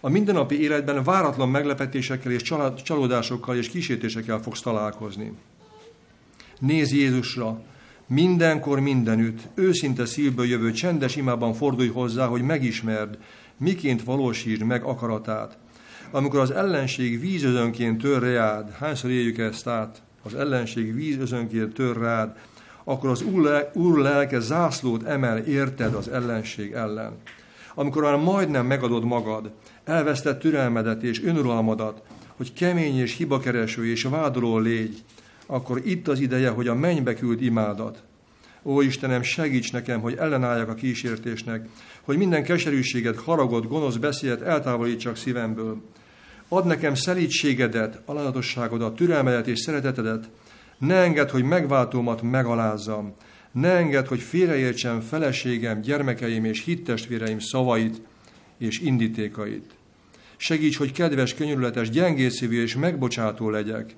[SPEAKER 2] A mindennapi életben váratlan meglepetésekkel és csalódásokkal és kísértésekkel fogsz találkozni. Nézz Jézusra, mindenkor mindenütt, őszinte szívből jövő csendes imában fordulj hozzá, hogy megismerd, miként valósítsd meg akaratát. Amikor az ellenség vízözönként tör rád, hányszor éljük ezt át, az ellenség vízözönként tör rád, akkor az Úr lelke zászlót emel érted az ellenség ellen. Amikor már majdnem megadod magad, elvesztett türelmedet és önuralmadat, hogy kemény és hibakereső és vádoló légy, akkor itt az ideje, hogy a mennybe küld imádat. Ó Istenem, segíts nekem, hogy ellenálljak a kísértésnek, hogy minden keserűséget, haragot, gonosz beszédet eltávolítsak szívemből. Add nekem szelítségedet, alanatosságodat, türelmedet és szeretetedet, ne engedd, hogy megváltómat megalázzam. Ne engedd, hogy félreértsem feleségem, gyermekeim és hittestvéreim szavait és indítékait. Segíts, hogy kedves, könyörületes, gyengészívű és megbocsátó legyek.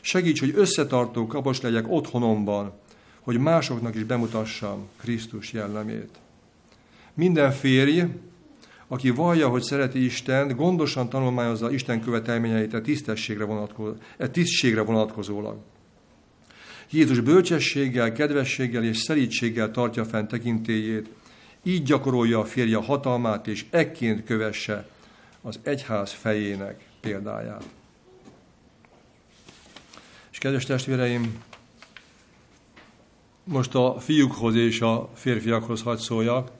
[SPEAKER 2] Segíts, hogy összetartó kapos legyek otthonomban, hogy másoknak is bemutassam Krisztus jellemét. Minden férj, aki vallja, hogy szereti Istent, gondosan tanulmányozza Isten követelményeit a tisztességre, vonatkozó, a tisztségre vonatkozólag. Jézus bölcsességgel, kedvességgel és szelítséggel tartja fenn tekintélyét, így gyakorolja a férje hatalmát, és ekként kövesse az egyház fejének példáját. És kedves testvéreim, most a fiúkhoz és a férfiakhoz hagy szóljak.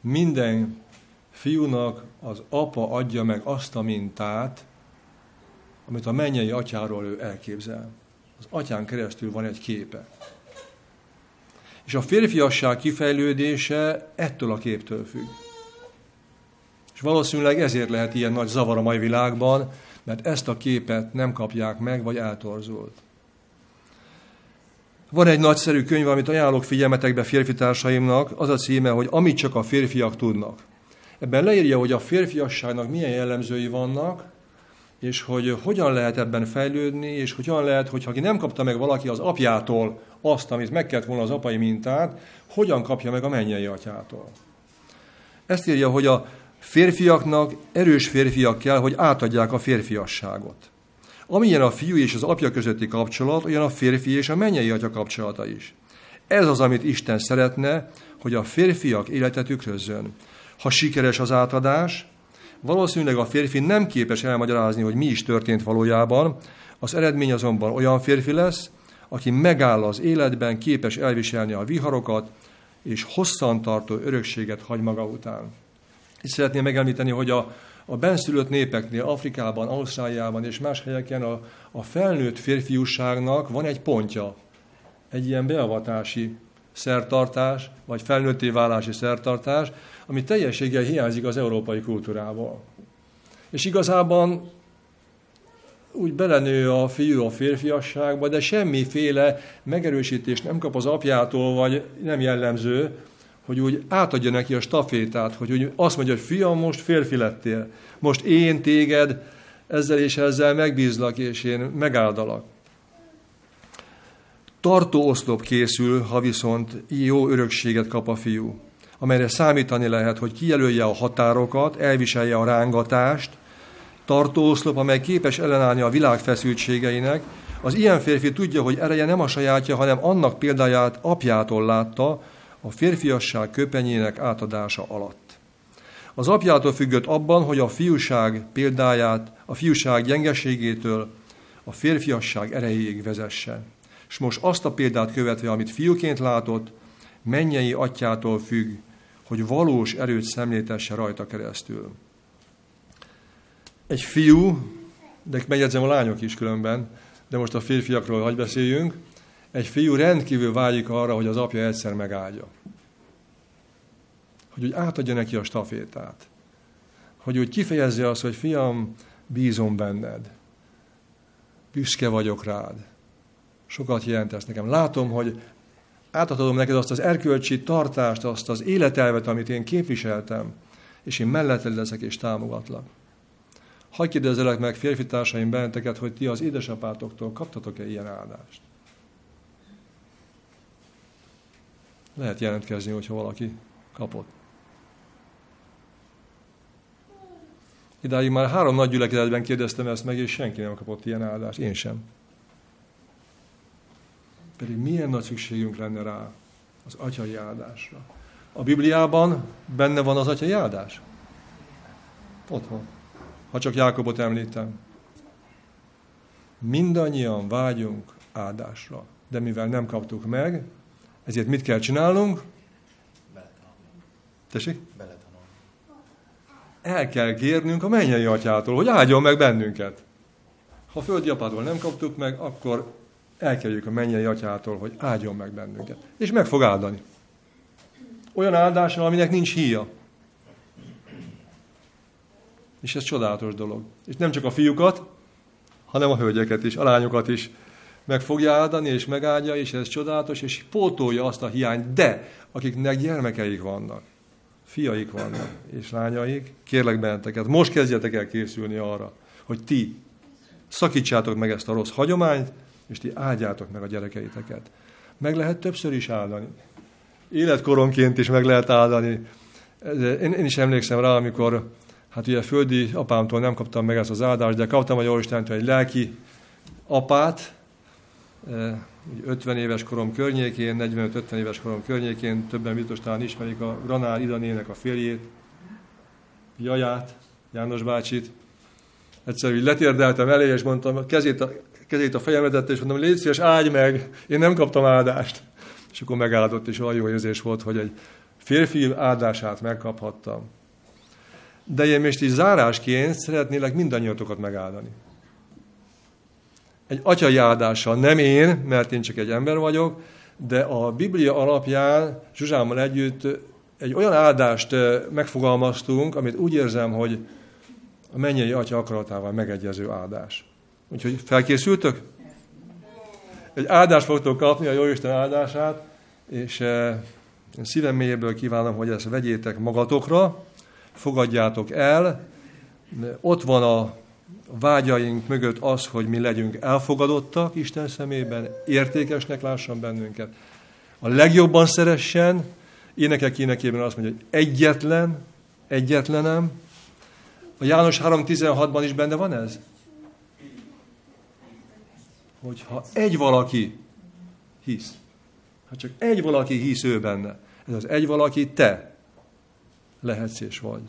[SPEAKER 2] Minden fiúnak az apa adja meg azt a mintát, amit a mennyei atyáról ő elképzel az atyán keresztül van egy képe. És a férfiasság kifejlődése ettől a képtől függ. És valószínűleg ezért lehet ilyen nagy zavar a mai világban, mert ezt a képet nem kapják meg, vagy eltorzult. Van egy nagyszerű könyv, amit ajánlok figyelmetekbe férfi társaimnak, az a címe, hogy Amit csak a férfiak tudnak. Ebben leírja, hogy a férfiasságnak milyen jellemzői vannak, és hogy hogyan lehet ebben fejlődni, és hogyan lehet, hogy aki nem kapta meg valaki az apjától azt, amit meg kellett volna az apai mintát, hogyan kapja meg a mennyei atyától. Ezt írja, hogy a férfiaknak erős férfiak kell, hogy átadják a férfiasságot. Amilyen a fiú és az apja közötti kapcsolat, olyan a férfi és a mennyei atya kapcsolata is. Ez az, amit Isten szeretne, hogy a férfiak élete tükrözzön. Ha sikeres az átadás, Valószínűleg a férfi nem képes elmagyarázni, hogy mi is történt valójában, az eredmény azonban olyan férfi lesz, aki megáll az életben, képes elviselni a viharokat, és hosszantartó örökséget hagy maga után. Itt szeretném megemlíteni, hogy a, a benszülött népeknél, Afrikában, Ausztráliában és más helyeken a, a felnőtt férfiúságnak van egy pontja, egy ilyen beavatási szertartás, vagy felnőtté válási szertartás, ami teljességgel hiányzik az európai kultúrából. És igazában úgy belenő a fiú a férfiasságba, de semmiféle megerősítést nem kap az apjától, vagy nem jellemző, hogy úgy átadja neki a stafétát, hogy úgy azt mondja, hogy fiam, most férfi lettél, most én téged ezzel és ezzel megbízlak, és én megáldalak. Tartó oszlop készül, ha viszont jó örökséget kap a fiú. amelyre számítani lehet, hogy kijelölje a határokat, elviselje a rángatást, tartóoszlop, amely képes ellenállni a világ feszültségeinek, az ilyen férfi tudja, hogy ereje nem a sajátja, hanem annak példáját apjától látta, a férfiasság köpenyének átadása alatt. Az apjától függött abban, hogy a fiúság példáját, a fiúság gyengeségétől a férfiasság erejéig vezesse. És most azt a példát követve, amit fiúként látott, mennyei atyától függ, hogy valós erőt szemléltesse rajta keresztül. Egy fiú, de megjegyzem a lányok is különben, de most a férfiakról hagy beszéljünk, egy fiú rendkívül vágyik arra, hogy az apja egyszer megáldja. Hogy úgy átadja neki a stafétát. Hogy úgy kifejezze azt, hogy fiam, bízom benned. Büszke vagyok rád. Sokat jelentesz nekem. Látom, hogy átadom neked azt az erkölcsi tartást, azt az életelvet, amit én képviseltem, és én melletted leszek és támogatlak. Hagy kérdezzelek meg férfi társaim benneteket, hogy ti az édesapátoktól kaptatok-e ilyen áldást? Lehet jelentkezni, hogyha valaki kapott. Idáig már három nagy gyülekezetben kérdeztem ezt meg, és senki nem kapott ilyen áldást. Én sem. Pedig milyen nagy szükségünk lenne rá az atyai áldásra. A Bibliában benne van az atyai áldás? Ott van. Ha csak Jákobot említem. Mindannyian vágyunk áldásra. De mivel nem kaptuk meg, ezért mit kell csinálnunk? Tessék? El kell kérnünk a mennyei atyától, hogy áldjon meg bennünket. Ha a földi apától nem kaptuk meg, akkor elkerüljük a mennyei atyától, hogy áldjon meg bennünket. És meg fog áldani. Olyan áldással, aminek nincs híja. És ez csodálatos dolog. És nem csak a fiúkat, hanem a hölgyeket is, a lányokat is meg fogja áldani, és megáldja, és ez csodálatos, és pótolja azt a hiányt. De akiknek gyermekeik vannak, fiaik vannak, és lányaik, kérlek benneteket, most kezdjetek el készülni arra, hogy ti szakítsátok meg ezt a rossz hagyományt, és ti áldjátok meg a gyerekeiteket. Meg lehet többször is áldani. Életkoronként is meg lehet áldani. Én, én is emlékszem rá, amikor hát ugye földi apámtól nem kaptam meg ezt az áldást, de kaptam a Jóistentől egy lelki apát, 50 éves korom környékén, 45-50 éves korom környékén, többen biztos talán ismerik a Granál Idanének a férjét, Jaját, János bácsit. Egyszer úgy letérdeltem elé, és mondtam, kezét a, a fejemre és mondom, légy szíves, áldj meg, én nem kaptam áldást. És akkor megáldott, és olyan jó érzés volt, hogy egy férfi áldását megkaphattam. De én most így zárásként szeretnélek mindannyiatokat megáldani. Egy atyai áldással, nem én, mert én csak egy ember vagyok, de a Biblia alapján Zsuzsámmal együtt egy olyan áldást megfogalmaztunk, amit úgy érzem, hogy a mennyei atya akaratával megegyező áldás. Úgyhogy felkészültök? Egy áldást fogtok kapni, a Jóisten áldását, és én szívem mélyéből kívánom, hogy ezt vegyétek magatokra, fogadjátok el. Ott van a vágyaink mögött az, hogy mi legyünk elfogadottak Isten szemében, értékesnek lássan bennünket. A legjobban szeressen, énekek énekében azt mondja, hogy egyetlen, egyetlenem. A János 3.16-ban is benne van ez? Hogyha egy valaki hisz, ha csak egy valaki hisz ő benne, ez az egy valaki te, lehetsz és vagy.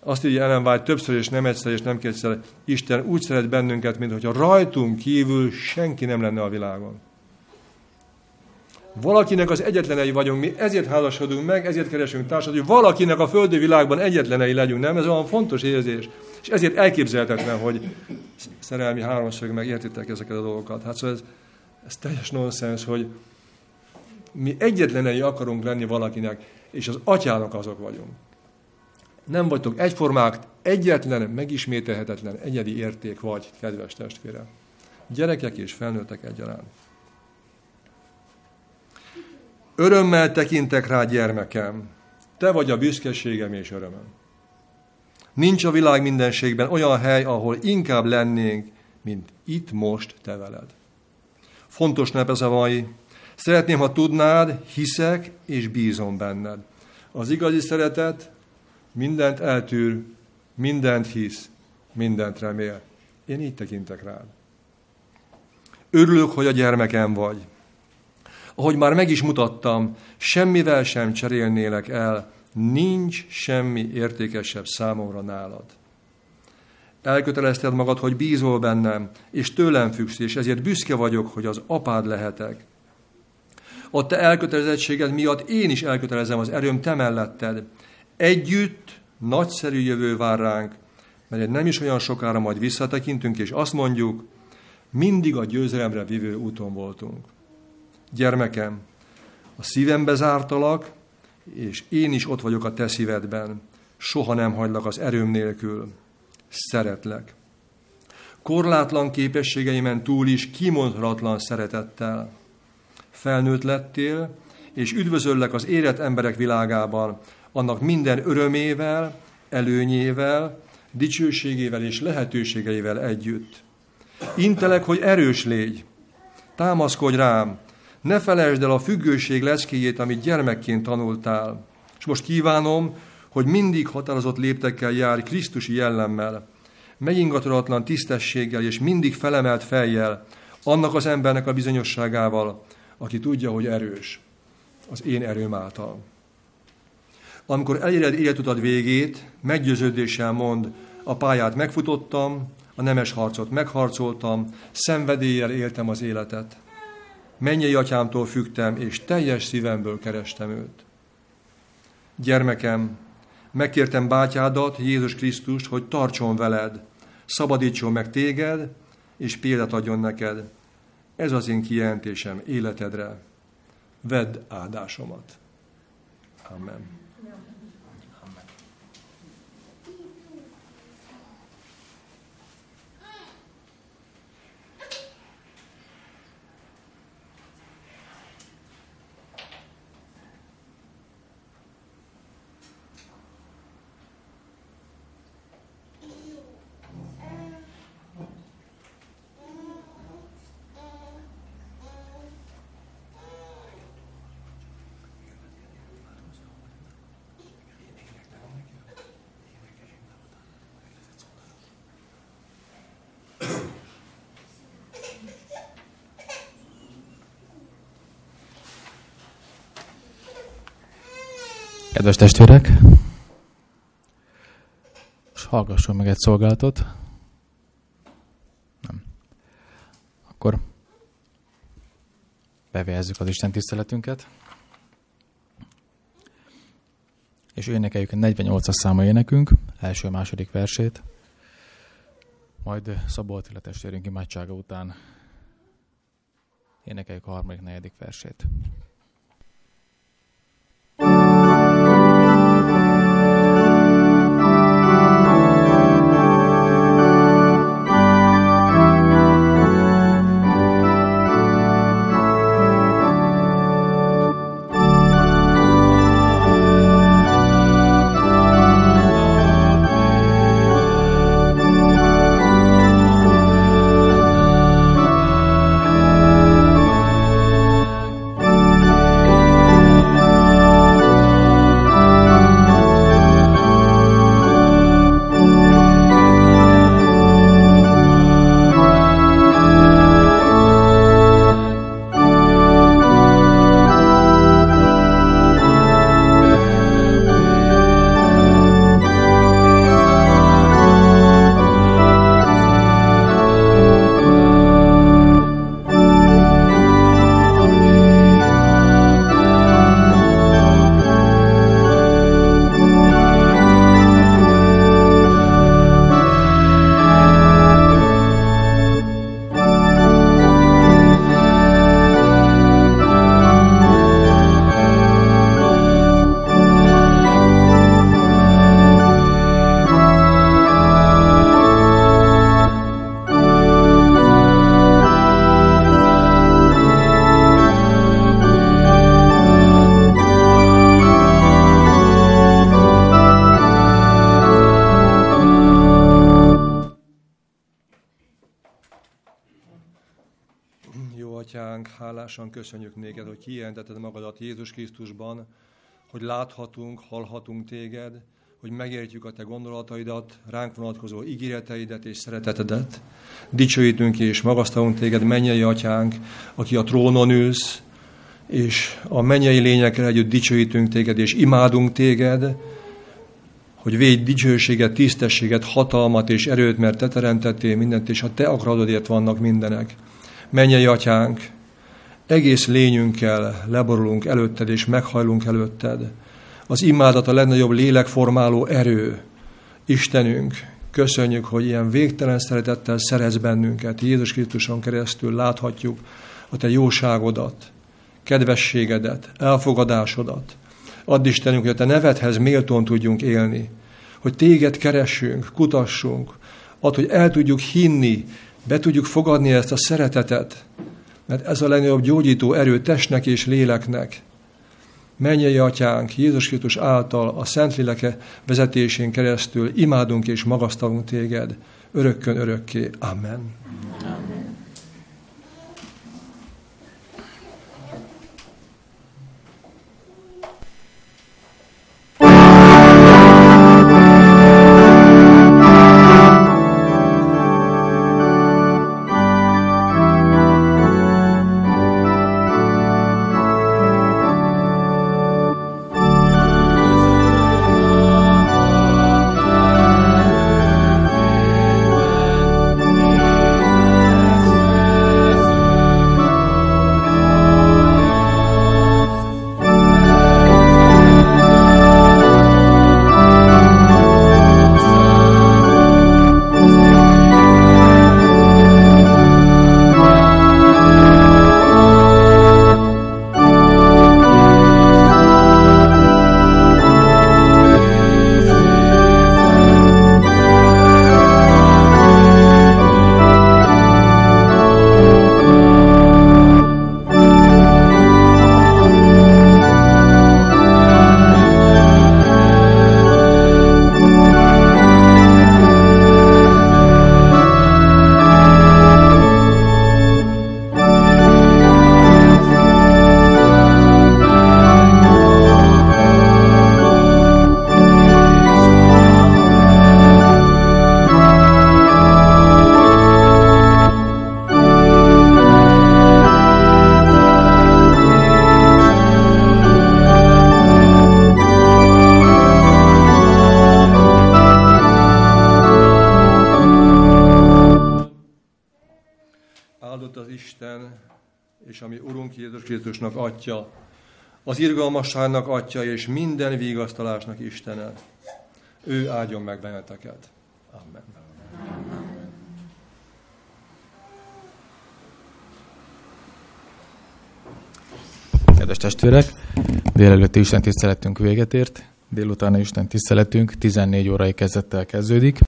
[SPEAKER 2] Azt írja Ellen White többször és nem egyszer és nem kétszer, Isten úgy szeret bennünket, mint hogyha rajtunk kívül senki nem lenne a világon. Valakinek az egyetlenei vagyunk, mi ezért házasodunk meg, ezért keresünk társat, hogy valakinek a földi világban egyetlenei legyünk, nem? Ez olyan fontos érzés. És ezért elképzelhetetlen, hogy szerelmi háromszög meg értitek ezeket a dolgokat. Hát szóval ez, ez teljes nonsens, hogy mi egyetlenei akarunk lenni valakinek, és az atyának azok vagyunk. Nem vagytok egyformák, egyetlen, megismételhetetlen, egyedi érték vagy, kedves testvérem. Gyerekek és felnőttek egyaránt. Örömmel tekintek rá, gyermekem, te vagy a büszkeségem és örömöm. Nincs a világ mindenségben olyan hely, ahol inkább lennénk, mint itt most te veled. Fontos nep ez a mai. Szeretném, ha tudnád, hiszek és bízom benned. Az igazi szeretet mindent eltűr, mindent hisz, mindent remél. Én így tekintek rád. Örülök, hogy a gyermekem vagy. Ahogy már meg is mutattam, semmivel sem cserélnélek el, nincs semmi értékesebb számomra nálad. Elkötelezted magad, hogy bízol bennem, és tőlem függsz, és ezért büszke vagyok, hogy az apád lehetek. A te elkötelezettséged miatt én is elkötelezem az erőm te melletted. Együtt nagyszerű jövő vár ránk, mert nem is olyan sokára majd visszatekintünk, és azt mondjuk, mindig a győzelemre vívő úton voltunk. Gyermekem, a szívembe zártalak, és én is ott vagyok a te szívedben. Soha nem hagylak az erőm nélkül. Szeretlek. Korlátlan képességeimen túl is kimondhatatlan szeretettel. Felnőtt lettél, és üdvözöllek az érett emberek világában, annak minden örömével, előnyével, dicsőségével és lehetőségeivel együtt. Intelek, hogy erős légy, támaszkodj rám, ne felejtsd el a függőség leszkéjét, amit gyermekként tanultál. És most kívánom, hogy mindig határozott léptekkel járj Krisztusi jellemmel, megingathatatlan tisztességgel és mindig felemelt fejjel, annak az embernek a bizonyosságával, aki tudja, hogy erős, az én erőm által. Amikor eléred életutad végét, meggyőződéssel mond, a pályát megfutottam, a nemes harcot megharcoltam, szenvedéllyel éltem az életet. Mennyei atyámtól fügtem, és teljes szívemből kerestem őt. Gyermekem, megkértem bátyádat, Jézus Krisztust, hogy tartson veled, szabadítson meg téged, és példát adjon neked. Ez az én kijelentésem életedre. Vedd áldásomat. Amen.
[SPEAKER 1] Kedves testvérek, és hallgasson meg egy szolgálatot. Nem. Akkor befejezzük az Isten tiszteletünket. És énekeljük a 48-as száma énekünk, első-második versét. Majd Szabó Attila testvérünk imádsága után énekeljük a harmadik, negyedik versét. Hálásan köszönjük néked, hogy kijelentetted magadat Jézus Krisztusban,
[SPEAKER 2] hogy láthatunk, hallhatunk téged, hogy megértjük a te gondolataidat, ránk vonatkozó ígéreteidet és szeretetedet. Dicsőítünk és magasztalunk téged, mennyei atyánk, aki a trónon ülsz, és a mennyei lényekkel együtt dicsőítünk téged, és imádunk téged, hogy védj dicsőséget, tisztességet, hatalmat és erőt, mert te teremtettél mindent, és a te akaratodért vannak mindenek. Mennyei atyánk, egész lényünkkel leborulunk előtted, és meghajlunk előtted. Az imádat a legnagyobb lélekformáló erő. Istenünk, köszönjük, hogy ilyen végtelen szeretettel szerez bennünket. Jézus Krisztuson keresztül láthatjuk a te jóságodat, kedvességedet, elfogadásodat. Add Istenünk, hogy a te nevedhez méltón tudjunk élni, hogy téged keressünk, kutassunk, add, hogy el tudjuk hinni, be tudjuk fogadni ezt a szeretetet, mert ez a legnagyobb gyógyító erő testnek és léleknek. Mennyei atyánk, Jézus Krisztus által a Szentléleke vezetésén keresztül imádunk és magasztalunk téged, örökkön örökké. Amen. Amen. Krisztusnak Atya, az irgalmasságnak Atya és minden vigasztalásnak Istene. Ő áldjon meg benneteket. Amen.
[SPEAKER 1] Kedves testvérek, délelőtti Isten tiszteletünk véget ért, délutána Isten tiszteletünk 14 órai kezdettel kezdődik.